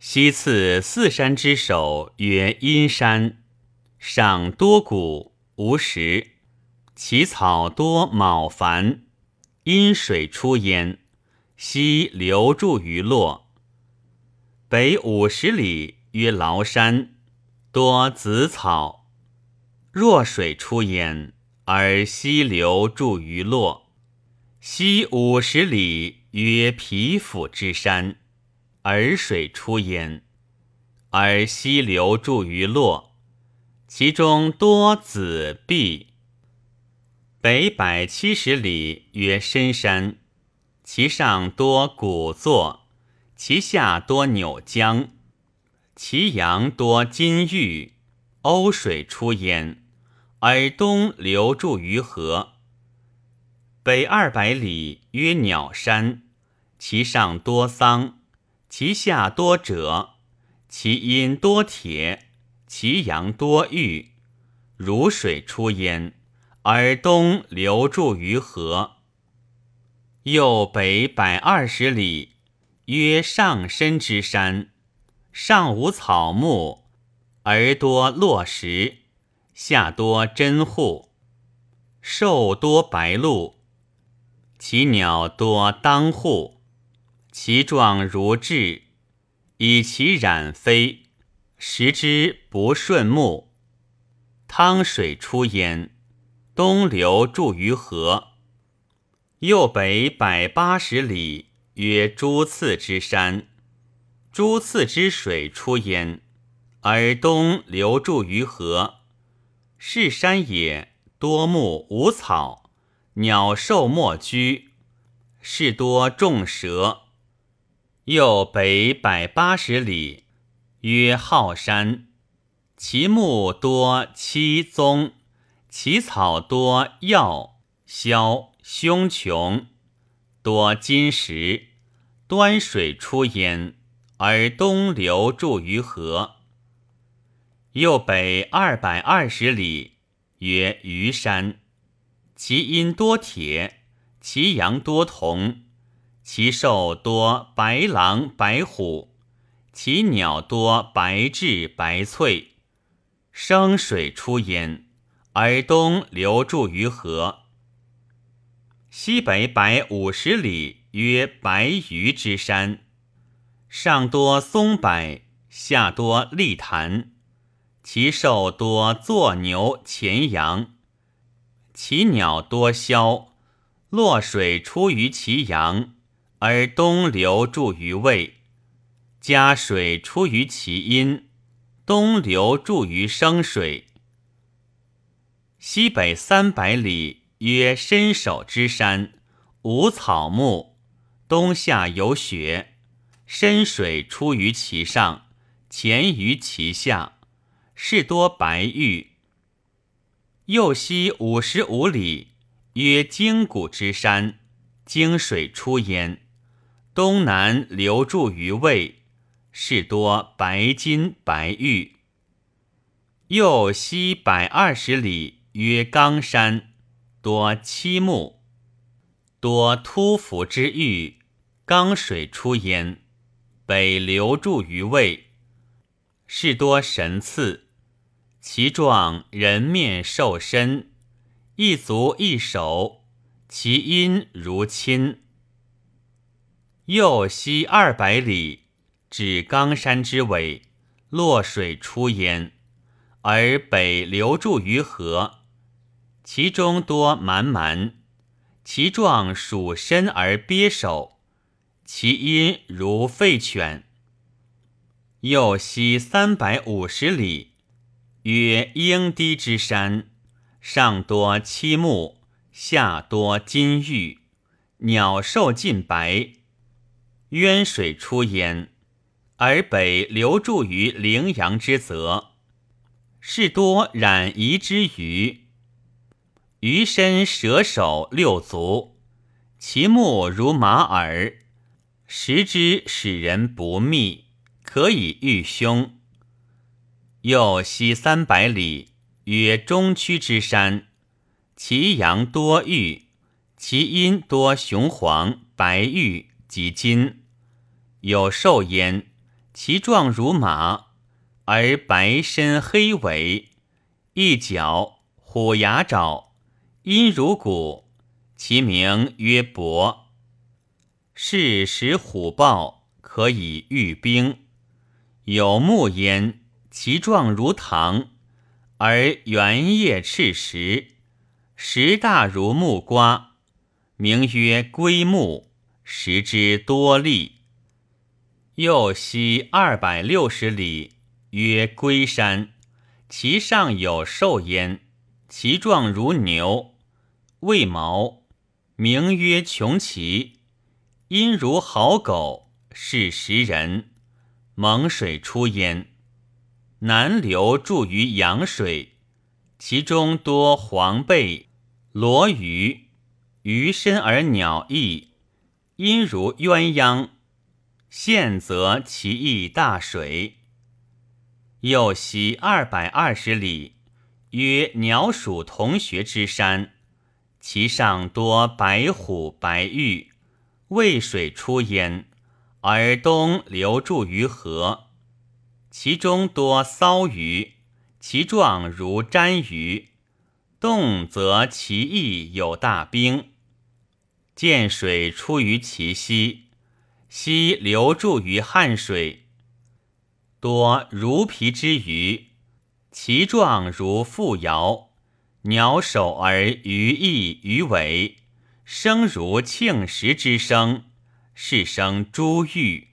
西次四山之首曰阴山，上多谷，无石，其草多卯繁，阴水出焉，西流注于洛。北五十里曰崂山，多紫草，弱水出焉，而西流注于洛。西五十里曰皮府之山。洱水出焉，而溪流注于洛，其中多子碧。北百七十里曰深山，其上多古座，其下多扭江，其阳多金玉。瓯水出焉，而东流注于河。北二百里曰鸟山，其上多桑。其下多赭，其阴多铁，其阳多玉。如水出焉，而东流注于河。右北百二十里，曰上深之山，上无草木，而多落石，下多真户，兽多白鹭，其鸟多当户。其状如雉，以其染飞，食之不顺目。汤水出焉，东流注于河。右北百八十里，曰朱次之山。朱次之水出焉，而东流注于河。是山也，多木无草，鸟兽莫居，是多众蛇。又北百八十里，曰浩山，其木多七宗，其草多药萧凶穷，多金石，端水出焉，而东流注于河。又北二百二十里，曰虞山，其阴多铁，其阳多铜。其兽多白狼、白虎，其鸟多白雉、白翠。生水出焉，而东流注于河。西北百五十里，曰白鱼之山，上多松柏，下多栗檀。其兽多作牛、前羊，其鸟多枭。落水出于其阳。而东流注于渭，嘉水出于其阴，东流注于生水。西北三百里，曰伸手之山，无草木，冬夏有雪，深水出于其上，潜于其下，是多白玉。右西五十五里，曰荆谷之山，荆水出焉。东南流注于渭，是多白金、白玉。右西百二十里，曰冈山，多漆木，多突伏之玉。冈水出焉，北流注于渭，是多神赐。其状人面兽身，一足一手，其音如亲。右西二百里，指冈山之尾，洛水出焉，而北流注于河。其中多蛮蛮，其状属身而鳖首，其音如吠犬。右西三百五十里，曰鹰堤之山，上多漆木，下多金玉，鸟兽尽白。渊水出焉，而北流注于陵阳之泽，是多染夷之鱼。鱼身蛇首六足，其目如马耳，食之使人不密，可以御凶。又西三百里，曰中区之山，其阳多玉，其阴多雄黄、白玉及金。有兽焉，其状如马，而白身黑尾，一角虎牙爪，阴如骨，其名曰伯。是食虎豹，可以御兵。有木焉，其状如糖，而圆叶赤实，实大如木瓜，名曰龟木，食之多利。又西二百六十里，曰龟山，其上有兽焉，其状如牛，未毛，名曰穷奇。因如好狗，是食人。蒙水出焉，南流注于阳水，其中多黄贝、螺鱼，鱼身而鸟翼，因如鸳鸯。现则其翼大水。又西二百二十里，曰鸟属同穴之山，其上多白虎、白玉。渭水出焉，而东流注于河，其中多骚鱼，其状如鲇鱼。动则其翼有大冰。涧水出于其西，西流注于汉水，多如皮之鱼，其状如复摇，鸟首而鱼翼鱼尾。声如磬石之声，是生珠玉。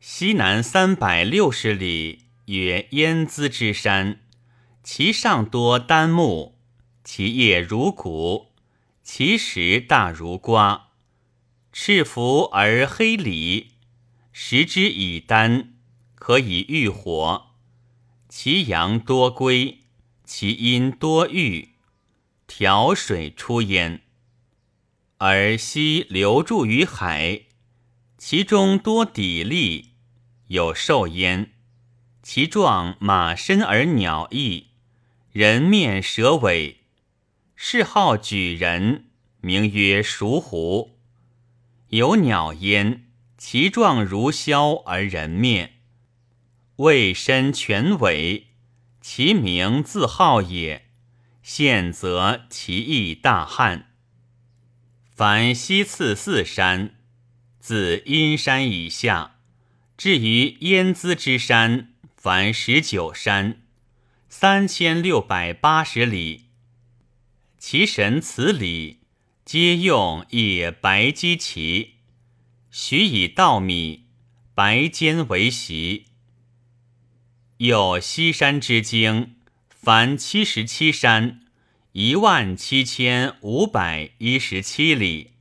西南三百六十里，曰燕姿之山，其上多丹木，其叶如骨，其实大如瓜，赤服而黑里，食之以丹，可以御火。其阳多归，其阴多玉，调水出焉。而西流注于海，其中多砥砺，有兽焉，其状马身而鸟翼，人面蛇尾，谥号举人，名曰熟狐。有鸟焉，其状如枭而人面，未身全尾，其名自号也。现则其翼大汉。凡西次四山，自阴山以下，至于燕姿之山，凡十九山，三千六百八十里。其神此礼，皆用以白鸡旗，许以稻米、白坚为席。有西山之经，凡七十七山。一万七千五百一十七里。